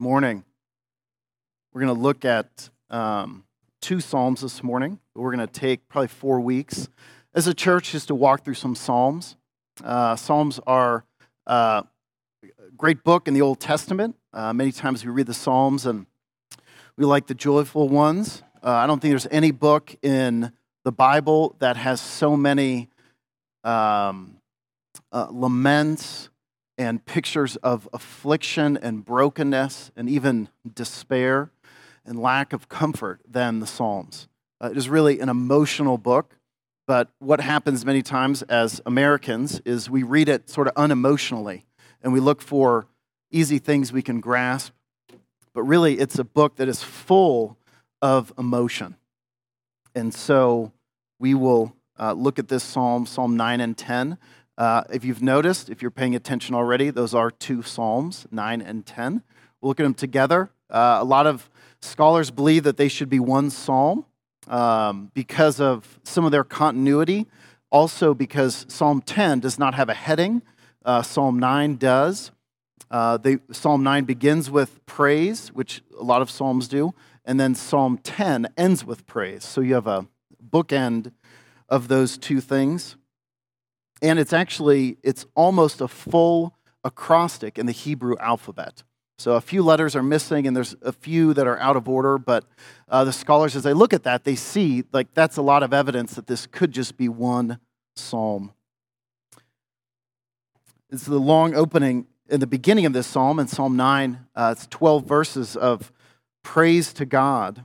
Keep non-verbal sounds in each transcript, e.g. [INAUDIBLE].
morning. We're going to look at um, two Psalms this morning. We're going to take probably four weeks as a church just to walk through some Psalms. Uh, Psalms are uh, a great book in the Old Testament. Uh, many times we read the Psalms and we like the joyful ones. Uh, I don't think there's any book in the Bible that has so many um, uh, laments and pictures of affliction and brokenness and even despair and lack of comfort than the Psalms. Uh, it is really an emotional book, but what happens many times as Americans is we read it sort of unemotionally and we look for easy things we can grasp. But really, it's a book that is full of emotion. And so we will uh, look at this psalm, Psalm 9 and 10. Uh, if you've noticed, if you're paying attention already, those are two Psalms, 9 and 10. We'll look at them together. Uh, a lot of scholars believe that they should be one psalm um, because of some of their continuity. Also, because Psalm 10 does not have a heading, uh, Psalm 9 does. Uh, they, Psalm 9 begins with praise, which a lot of Psalms do, and then Psalm 10 ends with praise. So you have a bookend of those two things and it's actually it's almost a full acrostic in the Hebrew alphabet. So a few letters are missing, and there's a few that are out of order. But uh, the scholars, as they look at that, they see like that's a lot of evidence that this could just be one psalm. It's the long opening in the beginning of this psalm in Psalm 9. Uh, it's 12 verses of praise to God.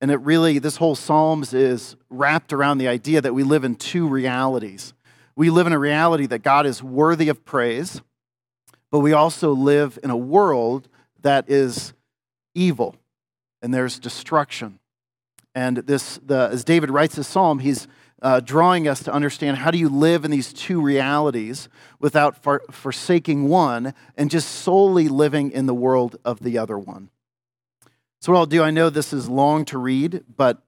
And it really, this whole Psalms is wrapped around the idea that we live in two realities. We live in a reality that God is worthy of praise, but we also live in a world that is evil and there's destruction. And this, the, as David writes this psalm, he's uh, drawing us to understand how do you live in these two realities without for, forsaking one and just solely living in the world of the other one. So, what I'll do, I know this is long to read, but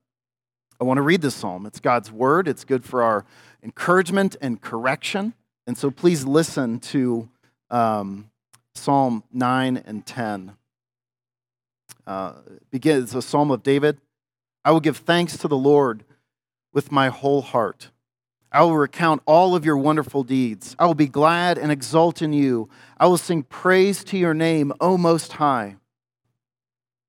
I want to read this psalm. It's God's word, it's good for our encouragement and correction. And so please listen to um, Psalm 9 and 10. Uh, begins a psalm of David. I will give thanks to the Lord with my whole heart. I will recount all of your wonderful deeds. I will be glad and exult in you. I will sing praise to your name, O Most High.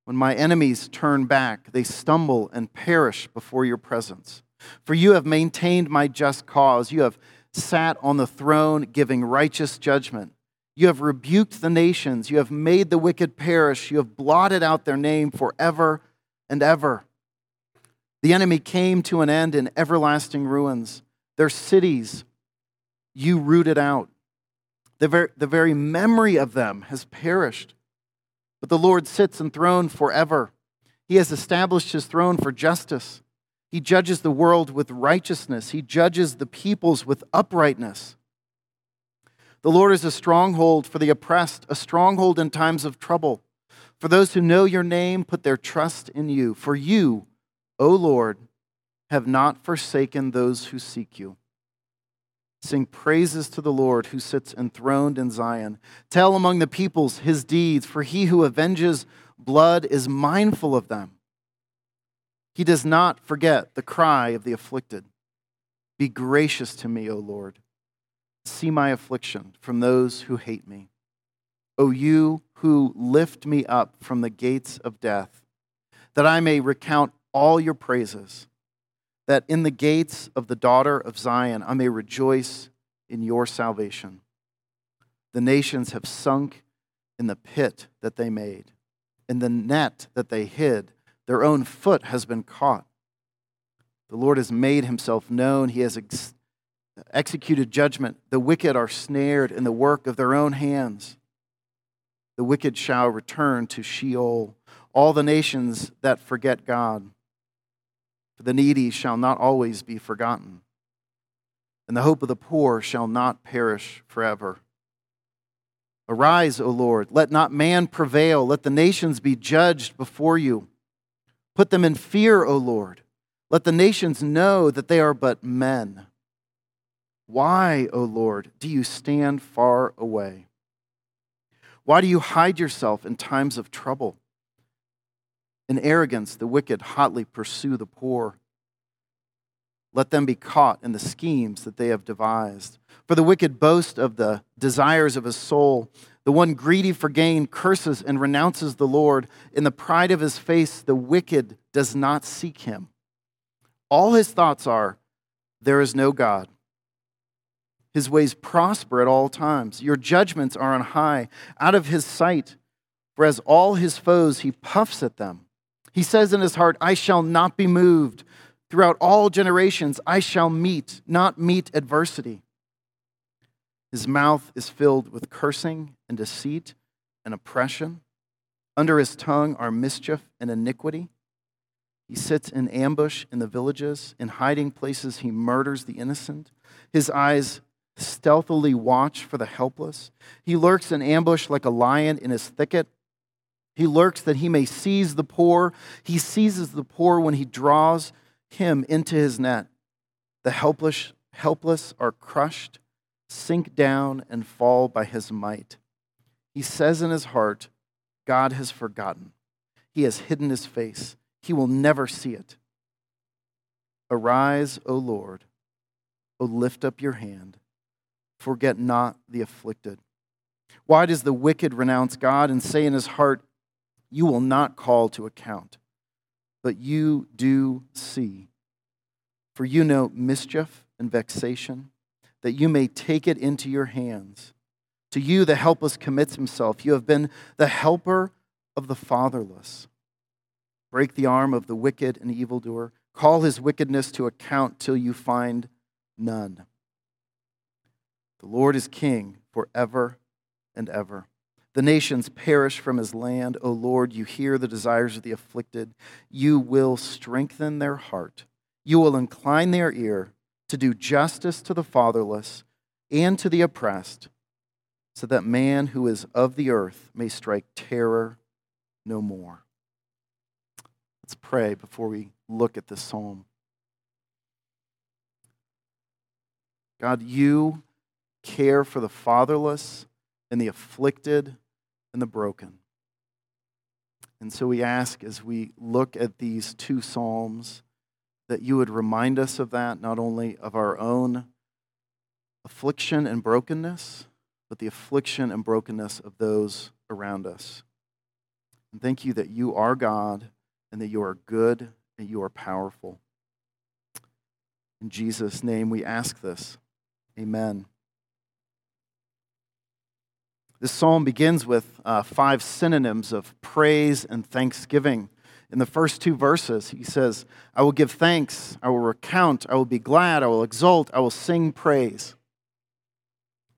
When my enemies turn back, they stumble and perish before your presence. For you have maintained my just cause. You have sat on the throne giving righteous judgment. You have rebuked the nations. You have made the wicked perish. You have blotted out their name forever and ever. The enemy came to an end in everlasting ruins. Their cities you rooted out. The very, the very memory of them has perished. But the Lord sits enthroned forever. He has established his throne for justice. He judges the world with righteousness, He judges the peoples with uprightness. The Lord is a stronghold for the oppressed, a stronghold in times of trouble. For those who know your name, put their trust in you. For you, O Lord, have not forsaken those who seek you. Sing praises to the Lord who sits enthroned in Zion. Tell among the peoples his deeds, for he who avenges blood is mindful of them. He does not forget the cry of the afflicted. Be gracious to me, O Lord. See my affliction from those who hate me. O you who lift me up from the gates of death, that I may recount all your praises, that in the gates of the daughter of Zion I may rejoice in your salvation. The nations have sunk in the pit that they made, in the net that they hid their own foot has been caught. The Lord has made himself known. He has ex- executed judgment. The wicked are snared in the work of their own hands. The wicked shall return to Sheol, all the nations that forget God. The needy shall not always be forgotten, and the hope of the poor shall not perish forever. Arise, O Lord, let not man prevail, let the nations be judged before you. Put them in fear, O Lord. Let the nations know that they are but men. Why, O Lord, do you stand far away? Why do you hide yourself in times of trouble? In arrogance, the wicked hotly pursue the poor. Let them be caught in the schemes that they have devised. For the wicked boast of the desires of his soul. The one greedy for gain curses and renounces the Lord. In the pride of his face, the wicked does not seek him. All his thoughts are, There is no God. His ways prosper at all times. Your judgments are on high, out of his sight. For as all his foes, he puffs at them. He says in his heart, I shall not be moved. Throughout all generations, I shall meet, not meet adversity. His mouth is filled with cursing and deceit and oppression. Under his tongue are mischief and iniquity. He sits in ambush in the villages. In hiding places, he murders the innocent. His eyes stealthily watch for the helpless. He lurks in ambush like a lion in his thicket. He lurks that he may seize the poor. He seizes the poor when he draws him into his net. The helpless, helpless are crushed, sink down, and fall by his might. He says in his heart, God has forgotten. He has hidden his face. He will never see it. Arise, O Lord. O lift up your hand. Forget not the afflicted. Why does the wicked renounce God and say in his heart, You will not call to account? But you do see. For you know mischief and vexation, that you may take it into your hands. To you, the helpless commits himself. You have been the helper of the fatherless. Break the arm of the wicked and evildoer. Call his wickedness to account till you find none. The Lord is king forever and ever. The nations perish from his land. O Lord, you hear the desires of the afflicted. You will strengthen their heart. You will incline their ear to do justice to the fatherless and to the oppressed, so that man who is of the earth may strike terror no more. Let's pray before we look at this psalm. God, you care for the fatherless and the afflicted and the broken. And so we ask as we look at these two Psalms that you would remind us of that, not only of our own affliction and brokenness, but the affliction and brokenness of those around us. And thank you that you are God and that you are good and you are powerful. In Jesus' name we ask this. Amen. This psalm begins with uh, five synonyms of praise and thanksgiving. In the first two verses, he says, I will give thanks, I will recount, I will be glad, I will exult, I will sing praise.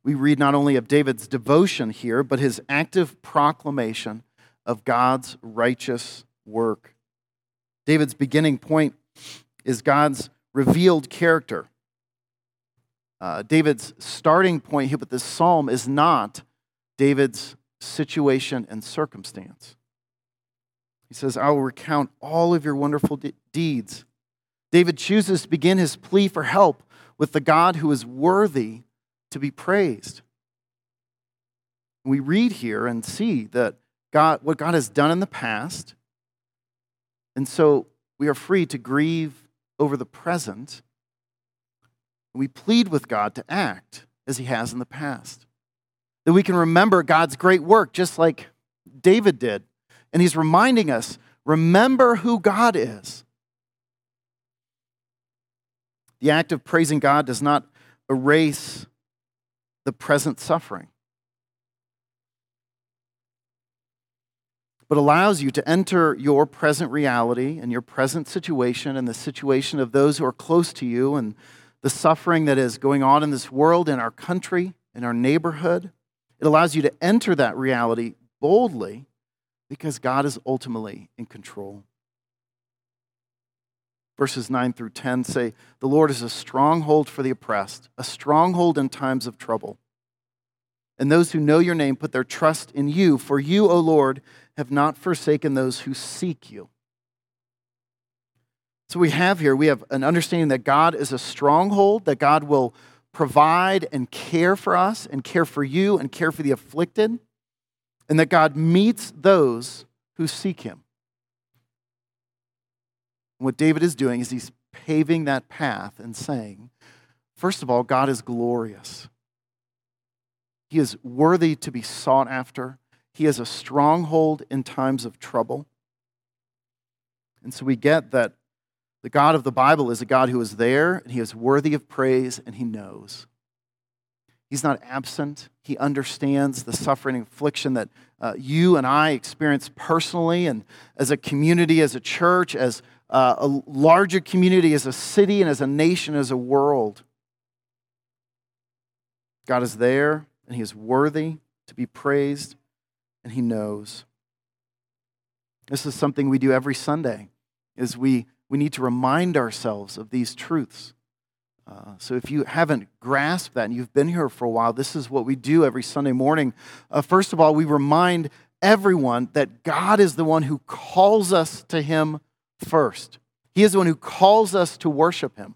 We read not only of David's devotion here, but his active proclamation of God's righteous work. David's beginning point is God's revealed character. Uh, David's starting point here with this psalm is not David's situation and circumstance. He says, I will recount all of your wonderful de- deeds. David chooses to begin his plea for help with the God who is worthy to be praised. We read here and see that God, what God has done in the past, and so we are free to grieve over the present. We plead with God to act as he has in the past. That we can remember God's great work, just like David did and he's reminding us remember who God is. The act of praising God does not erase the present suffering, but allows you to enter your present reality and your present situation and the situation of those who are close to you and the suffering that is going on in this world, in our country, in our neighborhood. It allows you to enter that reality boldly because God is ultimately in control. Verses 9 through 10 say, The Lord is a stronghold for the oppressed, a stronghold in times of trouble. And those who know your name put their trust in you, for you, O Lord, have not forsaken those who seek you. So we have here, we have an understanding that God is a stronghold, that God will provide and care for us and care for you and care for the afflicted. and that God meets those who seek him. What David is doing is he's paving that path and saying, first of all, God is glorious. He is worthy to be sought after. He is a stronghold in times of trouble. And so we get that the God of the Bible is a God who is there, and he is worthy of praise, and he knows. He's not absent. He understands the suffering and affliction that uh, you and I experience personally and as a community, as a church, as uh, a larger community, as a city, and as a nation, as a world. God is there, and He is worthy to be praised, and He knows. This is something we do every Sunday, is we, we need to remind ourselves of these truths. Uh, so if you haven't grasped that and you've been here for a while, this is what we do every Sunday morning. Uh, first of all, we remind everyone that God is the one who calls us to Him first. He is the one who calls us to worship Him.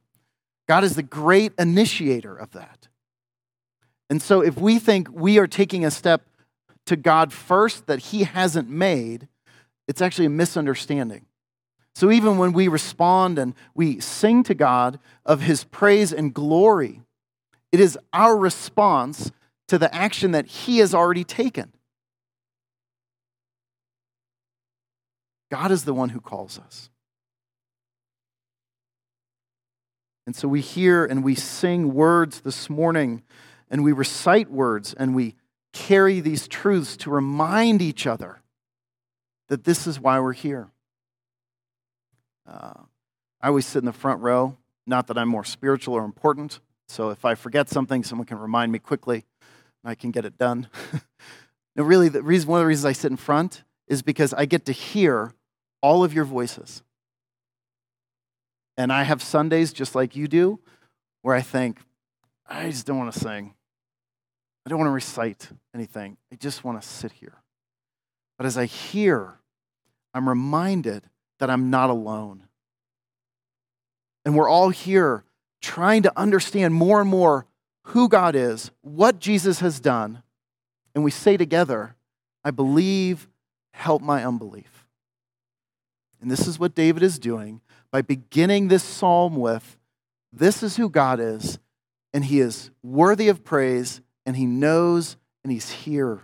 God is the great initiator of that. And so if we think we are taking a step to God first that He hasn't made, it's actually a misunderstanding. So even when we respond and we sing to God of his praise and glory, it is our response to the action that he has already taken. God is the one who calls us. And so we hear and we sing words this morning, and we recite words, and we carry these truths to remind each other that this is why we're here. Uh, I always sit in the front row. Not that I'm more spiritual or important. So if I forget something, someone can remind me quickly and I can get it done. [LAUGHS] no, really, the reason, one of the reasons I sit in front is because I get to hear all of your voices. And I have Sundays just like you do where I think, I just don't want to sing. I don't want to recite anything. I just want to sit here. But as I hear, I'm reminded that I'm not alone. And we're all here trying to understand more and more who God is, what Jesus has done. And we say together, I believe, help my unbelief. And this is what David is doing by beginning this psalm with this is who God is, and he is worthy of praise, and he knows, and he's here.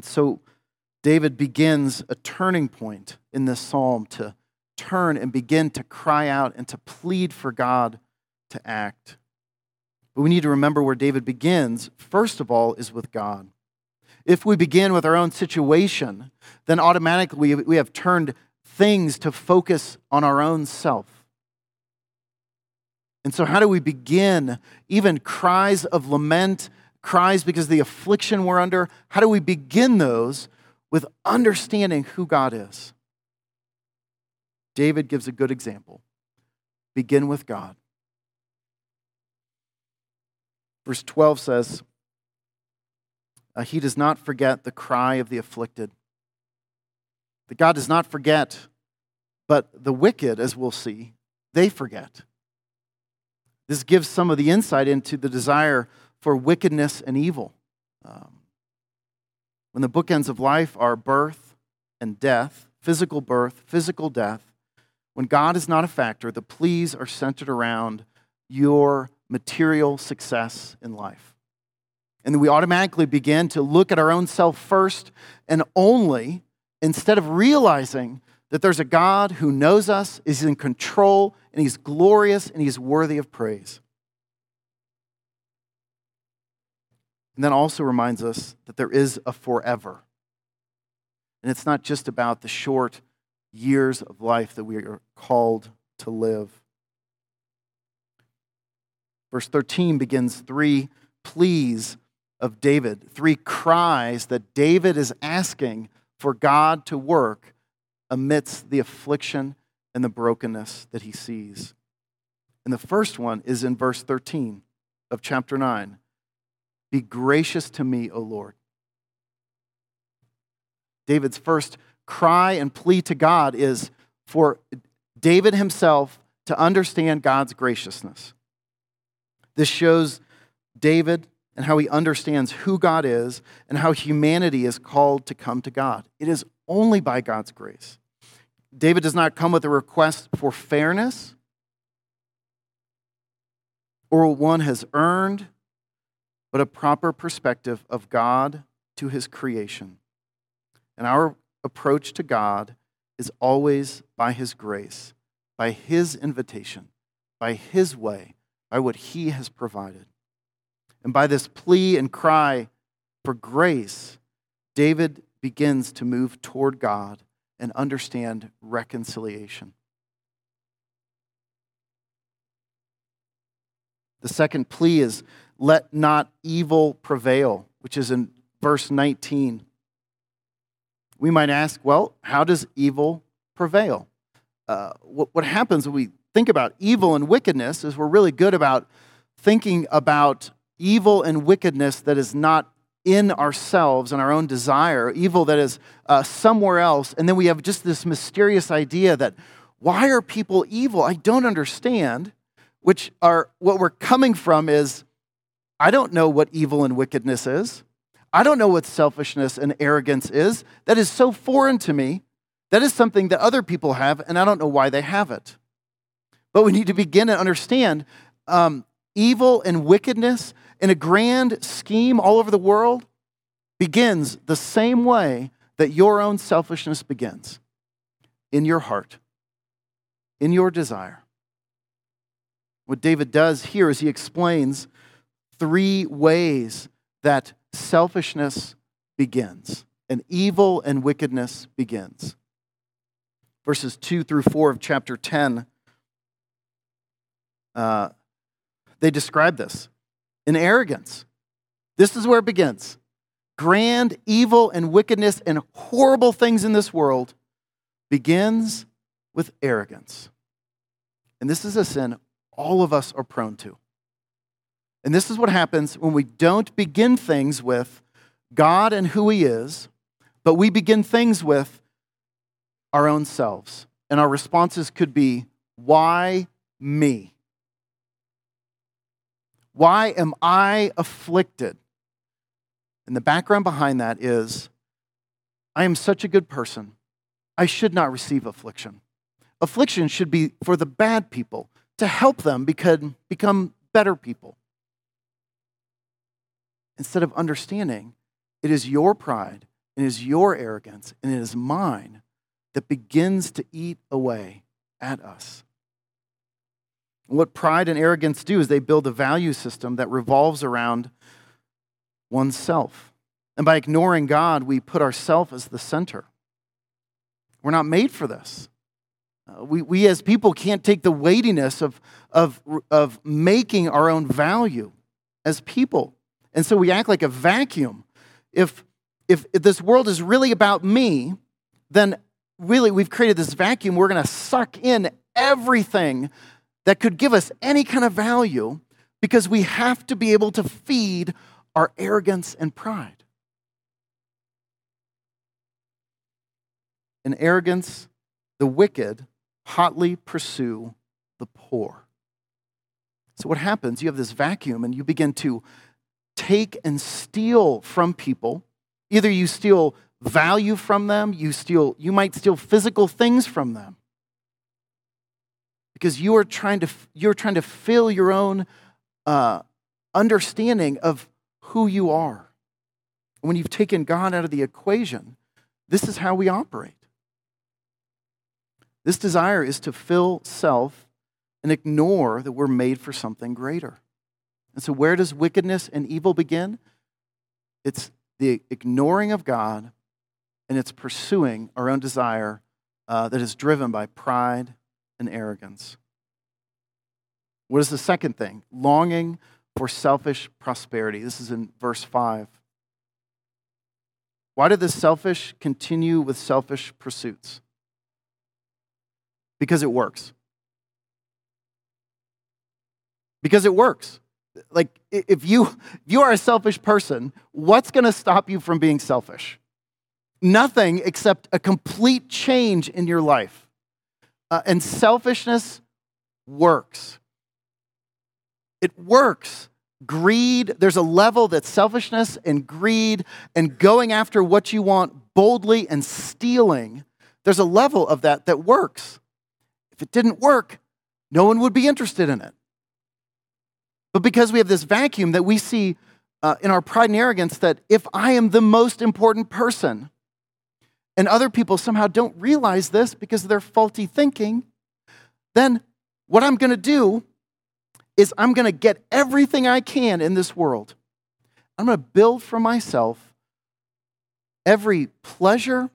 And so David begins a turning point in this psalm to turn and begin to cry out and to plead for God to act. But we need to remember where David begins, first of all, is with God. If we begin with our own situation, then automatically we have turned things to focus on our own self. And so, how do we begin even cries of lament cries because of the affliction we're under, how do we begin those with understanding who God is? David gives a good example. Begin with God. Verse 12 says, uh, He does not forget the cry of the afflicted. That God does not forget, but the wicked, as we'll see, they forget. This gives some of the insight into the desire for wickedness and evil. Um, when the bookends of life are birth and death, physical birth, physical death, when God is not a factor, the pleas are centered around your material success in life. And we automatically begin to look at our own self first and only instead of realizing that there's a God who knows us, is in control, and he's glorious and he's worthy of praise. And then also reminds us that there is a forever. And it's not just about the short years of life that we are called to live. Verse 13 begins three pleas of David, three cries that David is asking for God to work amidst the affliction and the brokenness that he sees. And the first one is in verse 13 of chapter 9. Be gracious to me, O Lord. David's first cry and plea to God is for David himself to understand God's graciousness. This shows David and how he understands who God is and how humanity is called to come to God. It is only by God's grace. David does not come with a request for fairness or what one has earned, but a proper perspective of God to his creation. And our approach to God is always by his grace, by his invitation, by his way, by what he has provided. And by this plea and cry for grace, David begins to move toward God and understand reconciliation. The second plea is let not evil prevail, which is in verse 19. We might ask, well, how does evil prevail? Uh, what, what happens when we think about evil and wickedness is we're really good about thinking about evil and wickedness that is not in ourselves and our own desire, evil that is uh, somewhere else. And then we have just this mysterious idea that why are people evil? I don't understand. Which are what we're coming from is I don't know what evil and wickedness is. I don't know what selfishness and arrogance is. That is so foreign to me. That is something that other people have, and I don't know why they have it. But we need to begin to understand um, evil and wickedness in a grand scheme all over the world begins the same way that your own selfishness begins in your heart, in your desire. What David does here is he explains three ways that selfishness begins and evil and wickedness begins. Verses 2 through 4 of chapter 10, uh, they describe this in arrogance. This is where it begins. Grand evil and wickedness and horrible things in this world begins with arrogance. And this is a sin all of us are prone to. And this is what happens when we don't begin things with God and who He is, but we begin things with our own selves. And our responses could be, Why me? Why am I afflicted? And the background behind that is I am such a good person. I should not receive affliction. Affliction should be for the bad people, to help them become, become better people. Instead of understanding, it is your pride, it is your arrogance, and it is mine that begins to eat away at us. What pride and arrogance do is they build a value system that revolves around oneself. And by ignoring God, we put ourselves as the center. We're not made for this. Uh, we, we as people can't take the weightiness of, of, of making our own value as people. And so we act like a vacuum. If, if, if this world is really about me, then really we've created this vacuum. We're going to suck in everything that could give us any kind of value because we have to be able to feed our arrogance and pride. In arrogance, the wicked hotly pursue the poor. So, what happens? You have this vacuum and you begin to take and steal from people. Either you steal value from them, you, steal, you might steal physical things from them because you are trying to, you're trying to fill your own uh, understanding of who you are. When you've taken God out of the equation, this is how we operate. This desire is to fill self and ignore that we're made for something greater. And so, where does wickedness and evil begin? It's the ignoring of God and it's pursuing our own desire uh, that is driven by pride and arrogance. What is the second thing? Longing for selfish prosperity. This is in verse 5. Why did the selfish continue with selfish pursuits? Because it works. Because it works. Like, if you, if you are a selfish person, what's going to stop you from being selfish? Nothing except a complete change in your life. Uh, and selfishness works. It works. Greed, there's a level that selfishness and greed and going after what you want boldly and stealing, there's a level of that that works. If it didn't work, no one would be interested in it. But because we have this vacuum that we see uh, in our pride and arrogance, that if I am the most important person, and other people somehow don't realize this because of their faulty thinking, then what I'm going to do is I'm going to get everything I can in this world. I'm going to build for myself every pleasure,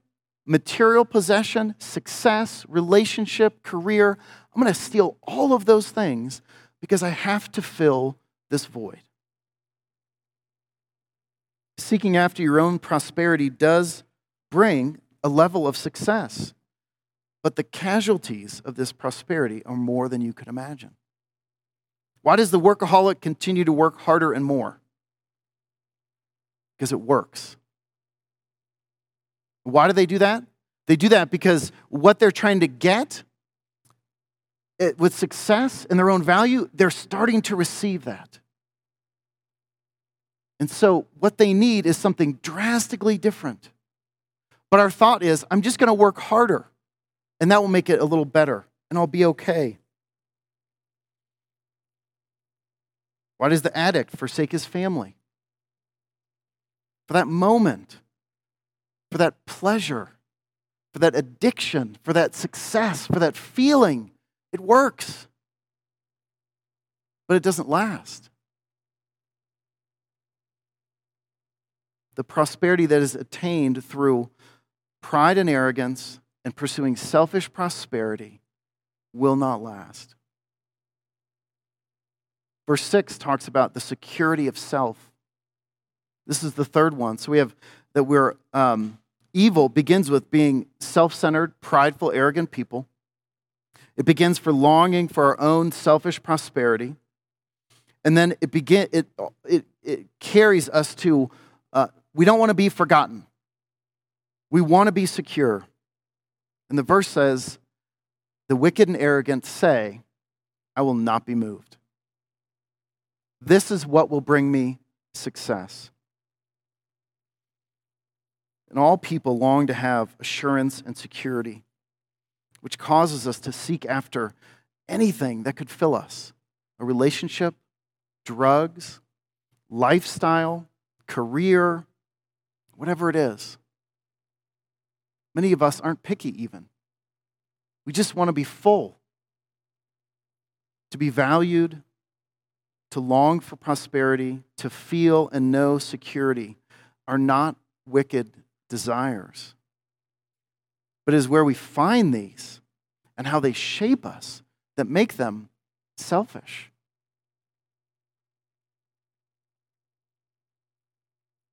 material possession, success, relationship, career. I'm going to steal all of those things because I have to fill this void. Seeking after your own prosperity does bring a level of success, but the casualties of this prosperity are more than you could imagine. Why does the workaholic continue to work harder and more? Because it works. Why do they do that? They do that because what they're trying to get it, with success and their own value, they're starting to receive that. And so, what they need is something drastically different. But our thought is, I'm just going to work harder, and that will make it a little better, and I'll be okay. Why does the addict forsake his family? For that moment, for that pleasure, for that addiction, for that success, for that feeling. It works, but it doesn't last. The prosperity that is attained through pride and arrogance and pursuing selfish prosperity will not last. Verse 6 talks about the security of self. This is the third one. So we have that we're um, evil begins with being self centered, prideful, arrogant people. It begins for longing for our own selfish prosperity. And then it, begin, it, it, it carries us to uh, we don't want to be forgotten. We want to be secure. And the verse says, The wicked and arrogant say, I will not be moved. This is what will bring me success. And all people long to have assurance and security, which causes us to seek after anything that could fill us a relationship, drugs, lifestyle, career, whatever it is. Many of us aren't picky, even. We just want to be full, to be valued, to long for prosperity, to feel and know security are not wicked desires, but it is where we find these and how they shape us that make them selfish.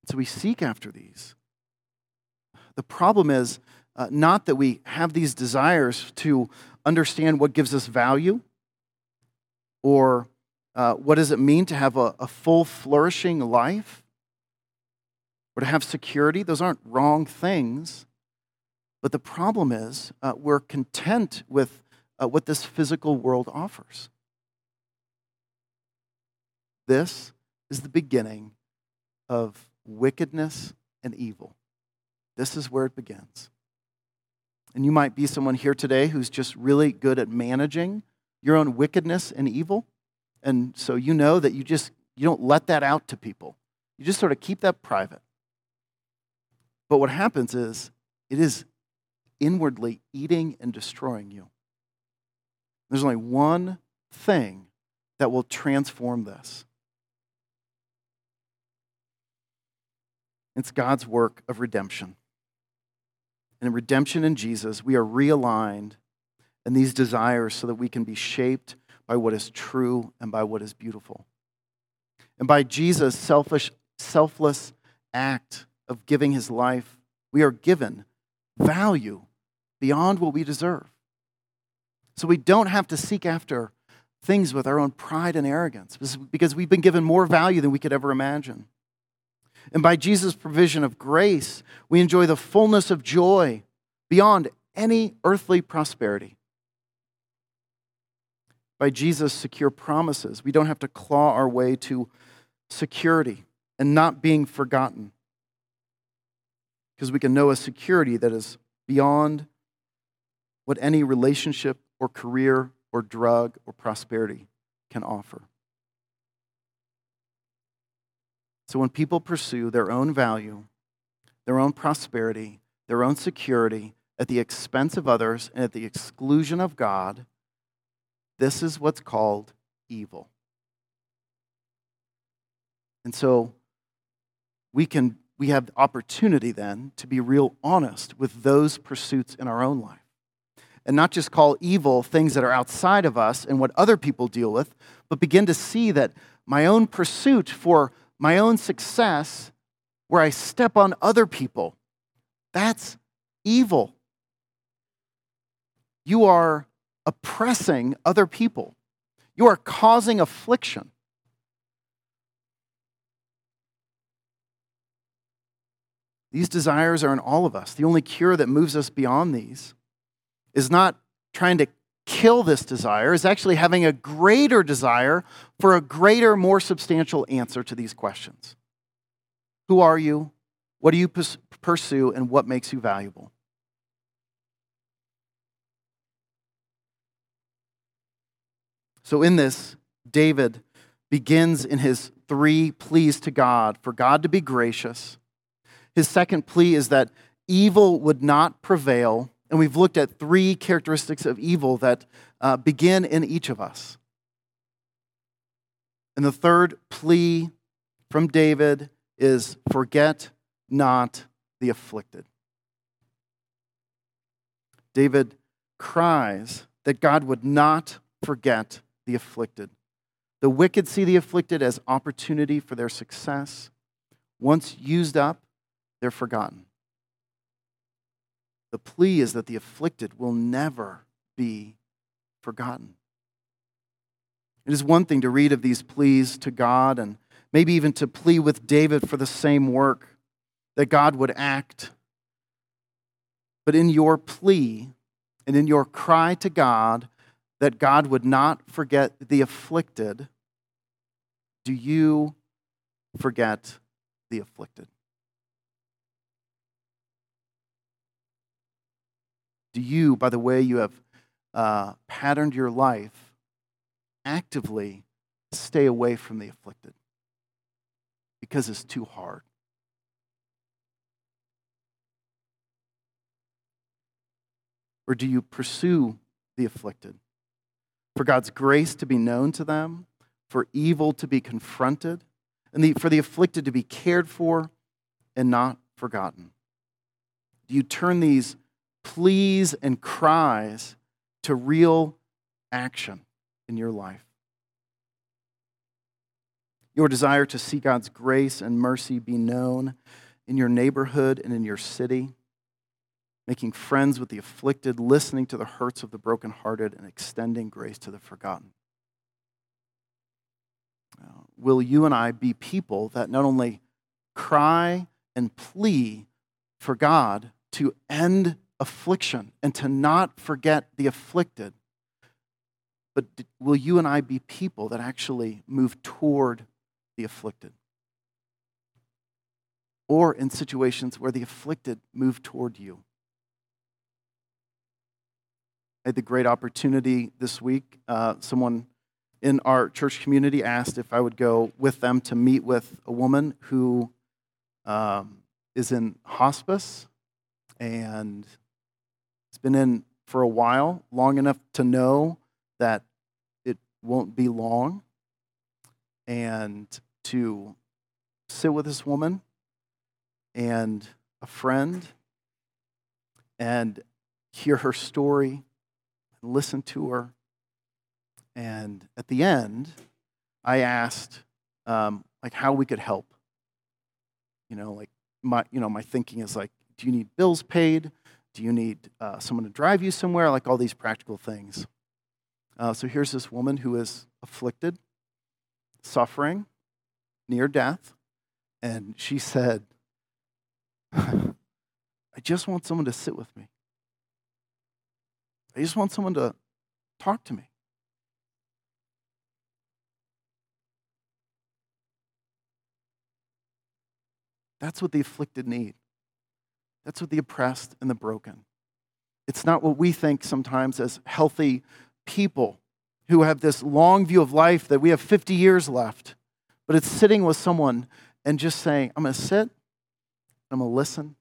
So we seek after these. The problem is uh, not that we have these desires to understand what gives us value or uh, what does it mean to have a, a full, flourishing life or to have security. Those aren't wrong things. But the problem is uh, we're content with uh, what this physical world offers. This is the beginning of wickedness and evil. This is where it begins. And you might be someone here today who's just really good at managing your own wickedness and evil. And so you know that you just you don't let that out to people. You just sort of keep that private. But what happens is it is inwardly eating and destroying you. There's only one thing that will transform this. It's God's work of redemption. And in redemption in Jesus, we are realigned in these desires so that we can be shaped by what is true and by what is beautiful. And by Jesus' selfish, selfless act of giving his life, we are given value beyond what we deserve. So we don't have to seek after things with our own pride and arrogance because we've been given more value than we could ever imagine. And by Jesus' provision of grace, we enjoy the fullness of joy beyond any earthly prosperity. by Jesus' secure promises. We don't have to claw our way to security and not being forgotten because we can know a security that is beyond what any relationship or career or drug or prosperity can offer. So when people pursue their own value, their own prosperity, their own security at the expense of others and at the exclusion of God, this is what's called evil. And so we can we have the opportunity then to be real honest with those pursuits in our own life. And not just call evil things that are outside of us and what other people deal with, but begin to see that my own pursuit for my own success, where I step on other people, that's evil. You are oppressing other people, you are causing affliction. These desires are in all of us. The only cure that moves us beyond these is not trying to kill this desire, is actually having a greater desire for a greater, more substantial answer to these questions. Who are you? What do you pursue? And what makes you valuable? So, in this, David begins in his three pleas to God for God to be gracious. His second plea is that evil would not prevail and we've looked at three characteristics of evil that uh, begin in each of us. And the third plea from David is forget not the afflicted. David cries that God would not forget the afflicted. The wicked see the afflicted as opportunity for their success. Once used up, they're forgotten. The plea is that the afflicted will never be forgotten. It is one thing to read of these pleas to God and maybe even to plea with David for the same work, that God would act. But in your plea and in your cry to God that God would not forget the afflicted, do you forget the afflicted? Do you, by the way you have uh, patterned your life, actively stay away from the afflicted? Because it's too hard. Or do you pursue the afflicted? For God's grace to be known to them, for evil to be confronted, and the, for the afflicted to be cared for and not forgotten? Do you turn these pleas and cries to real action in your life. Your desire to see God's grace and mercy be known in your neighborhood and in your city, making friends with the afflicted, listening to the hurts of the brokenhearted, and extending grace to the forgotten. Uh, will you and I be people that not only cry and plea for God to end affliction and to not forget the afflicted. But will you and I be people that actually move toward the afflicted? Or in situations where the afflicted move toward you? I had the great opportunity this week. Uh, someone in our church community asked if I would go with them to meet with a woman who um, is in hospice and it's been in for a while, long enough to know that it won't be long, and to sit with this woman and a friend and hear her story and listen to her. And at the end, I asked, um, like, how we could help. You know, like my, you know, my thinking is like, do you need bills paid? Do you need uh, someone to drive you somewhere? Like all these practical things. Uh, so here's this woman who is afflicted, suffering, near death. And she said, I just want someone to sit with me. I just want someone to talk to me. That's what the afflicted need. That's what the oppressed and the broken. It's not what we think sometimes as healthy people who have this long view of life that we have 50 years left, but it's sitting with someone and just saying, I'm going to sit, I'm going to listen,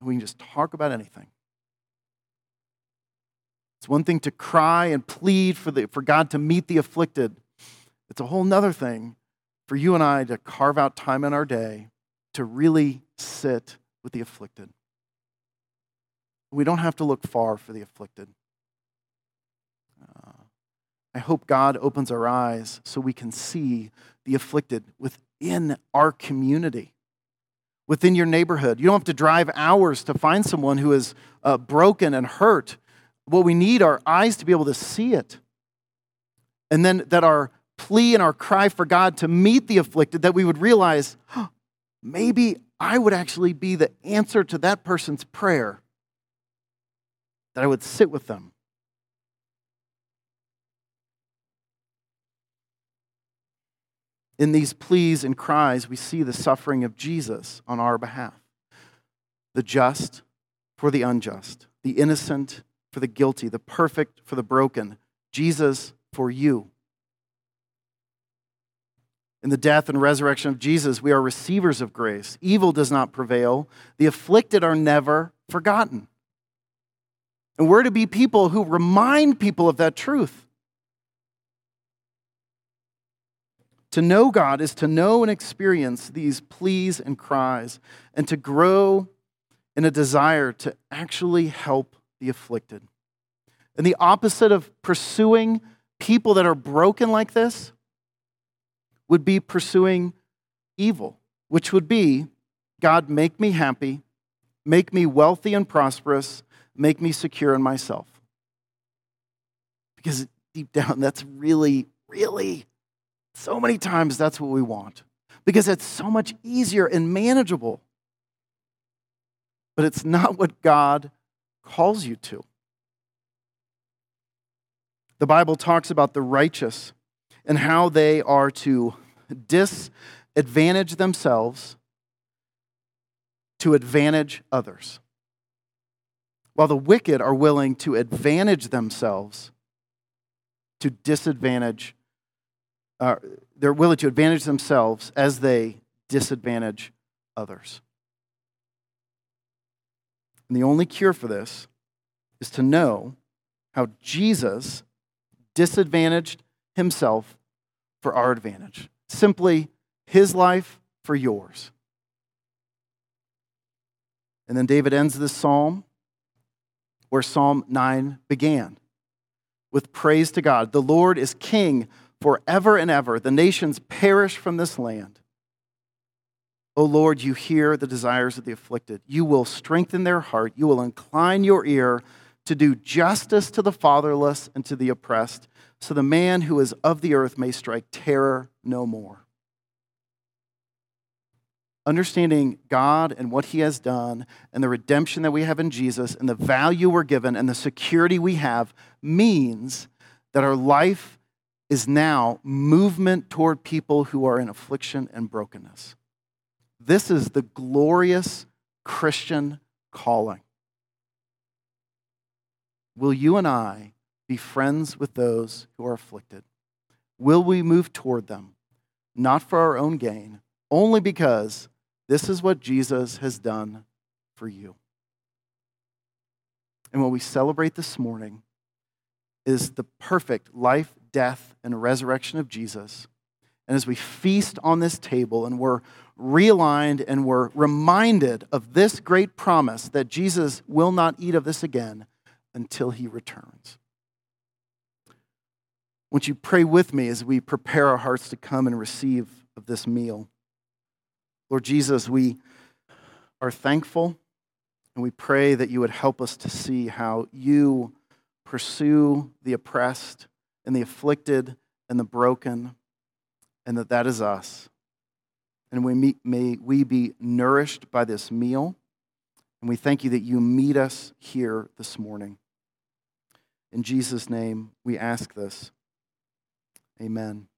and we can just talk about anything. It's one thing to cry and plead for, the, for God to meet the afflicted. It's a whole nother thing for you and I to carve out time in our day to really sit with the afflicted. We don't have to look far for the afflicted. Uh, I hope God opens our eyes so we can see the afflicted within our community, within your neighborhood. You don't have to drive hours to find someone who is uh, broken and hurt. What we need are eyes to be able to see it. And then that our plea and our cry for God to meet the afflicted, that we would realize maybe I would actually be the answer to that person's prayer, that I would sit with them. In these pleas and cries, we see the suffering of Jesus on our behalf the just for the unjust, the innocent for the guilty, the perfect for the broken. Jesus for you. In the death and resurrection of Jesus, we are receivers of grace. Evil does not prevail. The afflicted are never forgotten. And we're to be people who remind people of that truth. To know God is to know and experience these pleas and cries, and to grow in a desire to actually help the afflicted. And the opposite of pursuing people that are broken like this would be pursuing evil, which would be God, make me happy, make me wealthy and prosperous, make me secure in myself. Because deep down, that's really, really, so many times that's what we want. Because it's so much easier and manageable. But it's not what God calls you to. The Bible talks about the righteous and how they are to disadvantage themselves to advantage others. While the wicked are willing to advantage themselves to disadvantage, uh, they're willing to advantage themselves as they disadvantage others. And the only cure for this is to know how Jesus disadvantaged himself for our advantage. Simply his life for yours. And then David ends this psalm where Psalm 9 began with praise to God. The Lord is king forever and ever. The nations perish from this land. O Lord, you hear the desires of the afflicted. You will strengthen their heart. You will incline your ear to do justice to the fatherless and to the oppressed, so the man who is of the earth may strike terror no more. Understanding God and what He has done, and the redemption that we have in Jesus, and the value we're given, and the security we have means that our life is now movement toward people who are in affliction and brokenness. This is the glorious Christian calling. Will you and I be friends with those who are afflicted? Will we move toward them, not for our own gain, only because this is what Jesus has done for you? And what we celebrate this morning is the perfect life, death, and resurrection of Jesus. And as we feast on this table and we're realigned and we're reminded of this great promise that Jesus will not eat of this again until he returns. Won't you pray with me as we prepare our hearts to come and receive of this meal? Lord Jesus, we are thankful and we pray that you would help us to see how you pursue the oppressed and the afflicted and the broken, and that that is us. And we meet, may we be nourished by this meal. And we thank you that you meet us here this morning. In Jesus' name, we ask this. Amen.